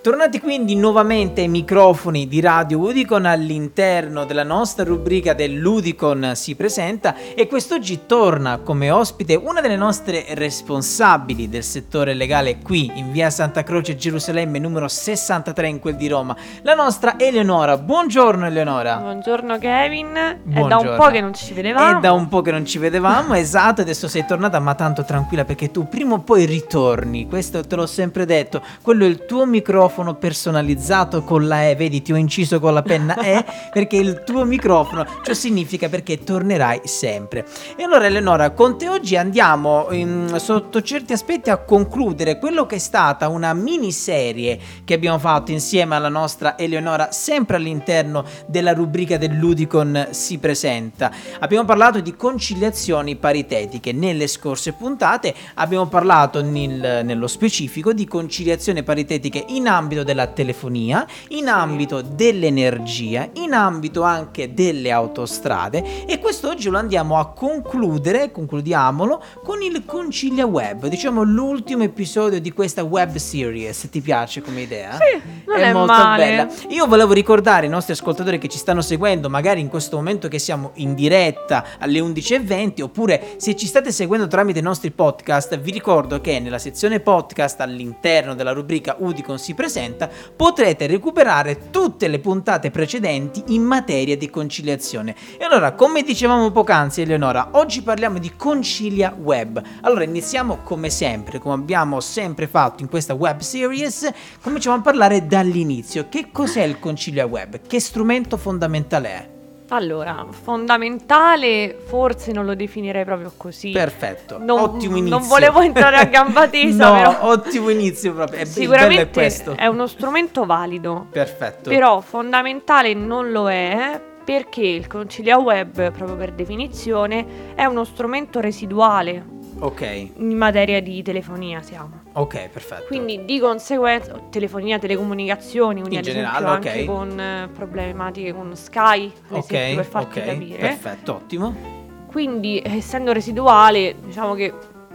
Tornati quindi nuovamente ai microfoni di Radio Udicon all'interno della nostra rubrica dell'Udicon si presenta e quest'oggi torna come ospite una delle nostre responsabili del settore legale qui in via Santa Croce Gerusalemme numero 63 in quel di Roma, la nostra Eleonora. Buongiorno Eleonora. Buongiorno Kevin, Buongiorno. è da un po' che non ci vedevamo. È da un po' che non ci vedevamo, esatto, adesso sei tornata ma tanto tranquilla perché tu prima o poi ritorni, questo te l'ho sempre detto, quello è il tuo microfono microfono personalizzato con la E, vedi ti ho inciso con la penna E perché il tuo microfono, ciò significa perché tornerai sempre. E allora Eleonora, con te oggi andiamo in, sotto certi aspetti a concludere quello che è stata una miniserie che abbiamo fatto insieme alla nostra Eleonora, sempre all'interno della rubrica dell'Udicon si presenta. Abbiamo parlato di conciliazioni paritetiche nelle scorse puntate, abbiamo parlato nel, nello specifico di conciliazioni paritetiche in ambito ambito della telefonia, in ambito dell'energia, in ambito anche delle autostrade e quest'oggi lo andiamo a concludere, concludiamolo, con il Concilia Web, diciamo l'ultimo episodio di questa web series, ti piace come idea? Sì, non è, è molto male. bella. Io volevo ricordare ai nostri ascoltatori che ci stanno seguendo, magari in questo momento che siamo in diretta alle 11.20 oppure se ci state seguendo tramite i nostri podcast, vi ricordo che nella sezione podcast all'interno della rubrica Udicon si presenta presenta, potrete recuperare tutte le puntate precedenti in materia di conciliazione. E allora, come dicevamo poc'anzi, Eleonora, oggi parliamo di Concilia Web. Allora, iniziamo come sempre, come abbiamo sempre fatto in questa web series, cominciamo a parlare dall'inizio. Che cos'è il Concilia Web? Che strumento fondamentale è? Allora, fondamentale forse non lo definirei proprio così. Perfetto, non, ottimo inizio. Non volevo entrare a gamba tesa, no, però... ottimo inizio proprio. È Sicuramente è, è uno strumento valido. Perfetto. Però fondamentale non lo è perché il Concilia Web, proprio per definizione, è uno strumento residuale Ok. In materia di telefonia siamo. Ok, perfetto. Quindi di conseguenza telefonia, telecomunicazioni, quindi In generale, esempio okay. anche con eh, problematiche con Sky, Ok, esempio, per farti ok, capire. perfetto, ottimo. Quindi essendo residuale, diciamo che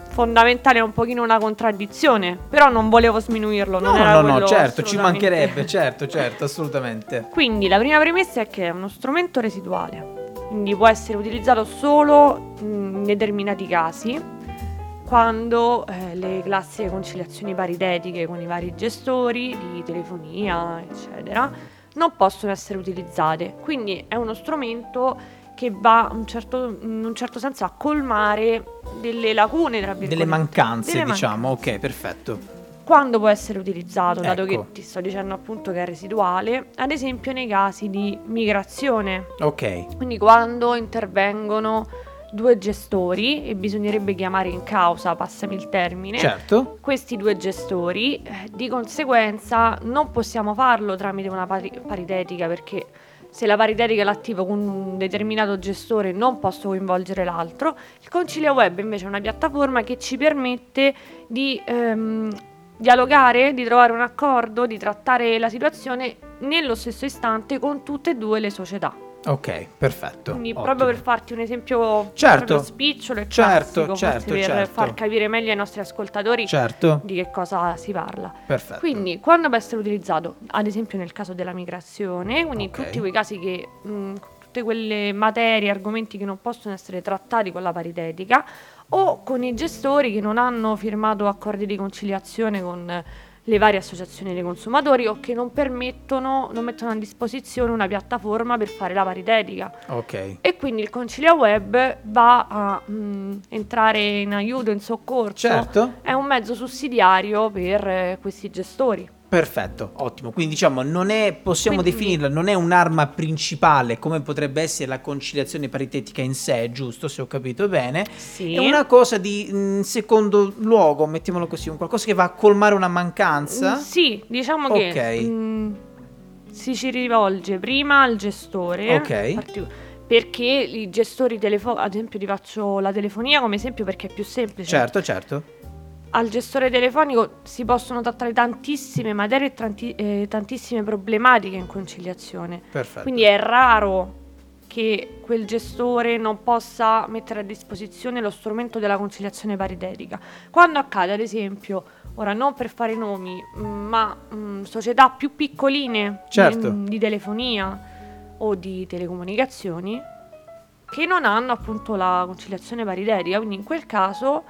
fondamentale è un pochino una contraddizione, però non volevo sminuirlo, non No, no, no, certo, ci mancherebbe, certo, certo, assolutamente. Quindi la prima premessa è che è uno strumento residuale, quindi può essere utilizzato solo in determinati casi quando eh, le classiche conciliazioni paritetiche con i vari gestori di telefonia, eccetera, non possono essere utilizzate. Quindi è uno strumento che va un certo, in un certo senso a colmare delle lacune, tra virgolette. Delle mancanze, Delle diciamo, mancanze. ok, perfetto. Quando può essere utilizzato, dato Ecco. che ti sto dicendo appunto che è residuale, ad esempio nei casi di migrazione, Ok, quindi quando intervengono due gestori e bisognerebbe chiamare in causa, passami il termine, certo. questi due gestori, eh, di conseguenza non possiamo farlo tramite una pari- paritetica perché se la paritetica l'attivo con un determinato gestore non posso coinvolgere l'altro. Il Concilia Web invece è una piattaforma che ci permette di ehm, dialogare, di trovare un accordo, di trattare la situazione nello stesso istante con tutte e due le società. Ok, perfetto. Quindi ottimo. proprio per farti un esempio Certo. spicciolo e Certo, classico, certo, per certo. far capire meglio ai nostri ascoltatori Certo, di che cosa si parla. perfetto. Quindi, quando può essere utilizzato, ad esempio nel caso della migrazione, quindi Ok. in tutti quei casi che mh, tutte quelle materie, argomenti che non possono essere trattati con la paritetica, o con i gestori che non hanno firmato accordi di conciliazione con le varie associazioni dei consumatori o che non permettono, non mettono a disposizione una piattaforma per fare la paritetica. Ok, E quindi il Concilia Web va a mh, entrare in aiuto, in soccorso. certo. È un mezzo sussidiario per eh, questi gestori. Perfetto, ottimo. Quindi diciamo, non è, possiamo Quindi- definirla, non è un'arma principale come potrebbe essere la conciliazione paritetica in sé, giusto? Se ho capito bene. Sì. È una cosa di mm, secondo luogo, mettiamolo così, un qualcosa che va a colmare una mancanza. Mm, Sì, diciamo Ok. che mh, si ci rivolge prima al gestore. Ok. partic- Perché i gestori telefonici, ad esempio ti faccio la telefonia come esempio perché è più semplice. Certo, certo. Al gestore telefonico si possono trattare tantissime materie e tanti- eh, tantissime problematiche in conciliazione. Perfetto. Quindi è raro che quel gestore non possa mettere a disposizione lo strumento della conciliazione paritetica. Quando accade, ad esempio, ora non per fare nomi, ma mh, società più piccoline Certo. di, di telefonia o di telecomunicazioni che non hanno appunto la conciliazione paritetica, quindi in quel caso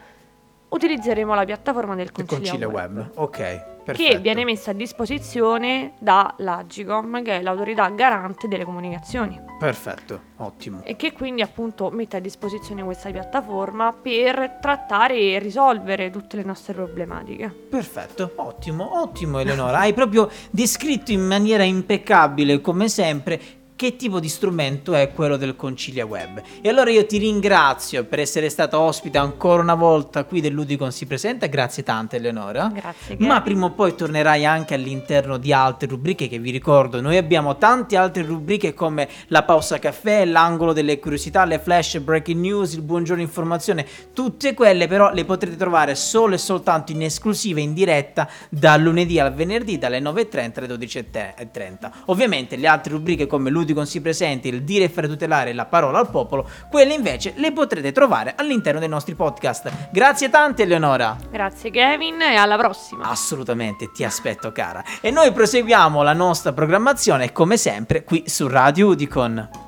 utilizzeremo la piattaforma del concilio Web, web. Ok, perfetto. che viene messa a disposizione dall'Agicom, che è l'autorità garante delle comunicazioni Perfetto, ottimo. e che quindi appunto mette a disposizione questa piattaforma per trattare e risolvere tutte le nostre problematiche. Perfetto, ottimo, ottimo Eleonora. Hai proprio descritto in maniera impeccabile, come sempre, che tipo di strumento è quello del Concilia Web. E allora io ti ringrazio per essere stata ospite ancora una volta qui del Ludicon si presenta, grazie tante Eleonora. Grazie. Ma prima o poi tornerai anche all'interno di altre rubriche che vi ricordo, noi abbiamo tante altre rubriche come la pausa caffè, l'angolo delle curiosità, le flash breaking news, il buongiorno informazione, tutte quelle però le potrete trovare solo e soltanto in esclusiva in diretta dal lunedì al venerdì dalle 9.30 alle 12.30. Ovviamente le altre rubriche come Ludicon si presenti, il dire e fare tutelare la parola al popolo, quelle invece le potrete trovare all'interno dei nostri podcast. Grazie tante Eleonora. Grazie Kevin e alla prossima. Assolutamente, ti aspetto cara. E noi proseguiamo la nostra programmazione come sempre qui su Radio Udicon.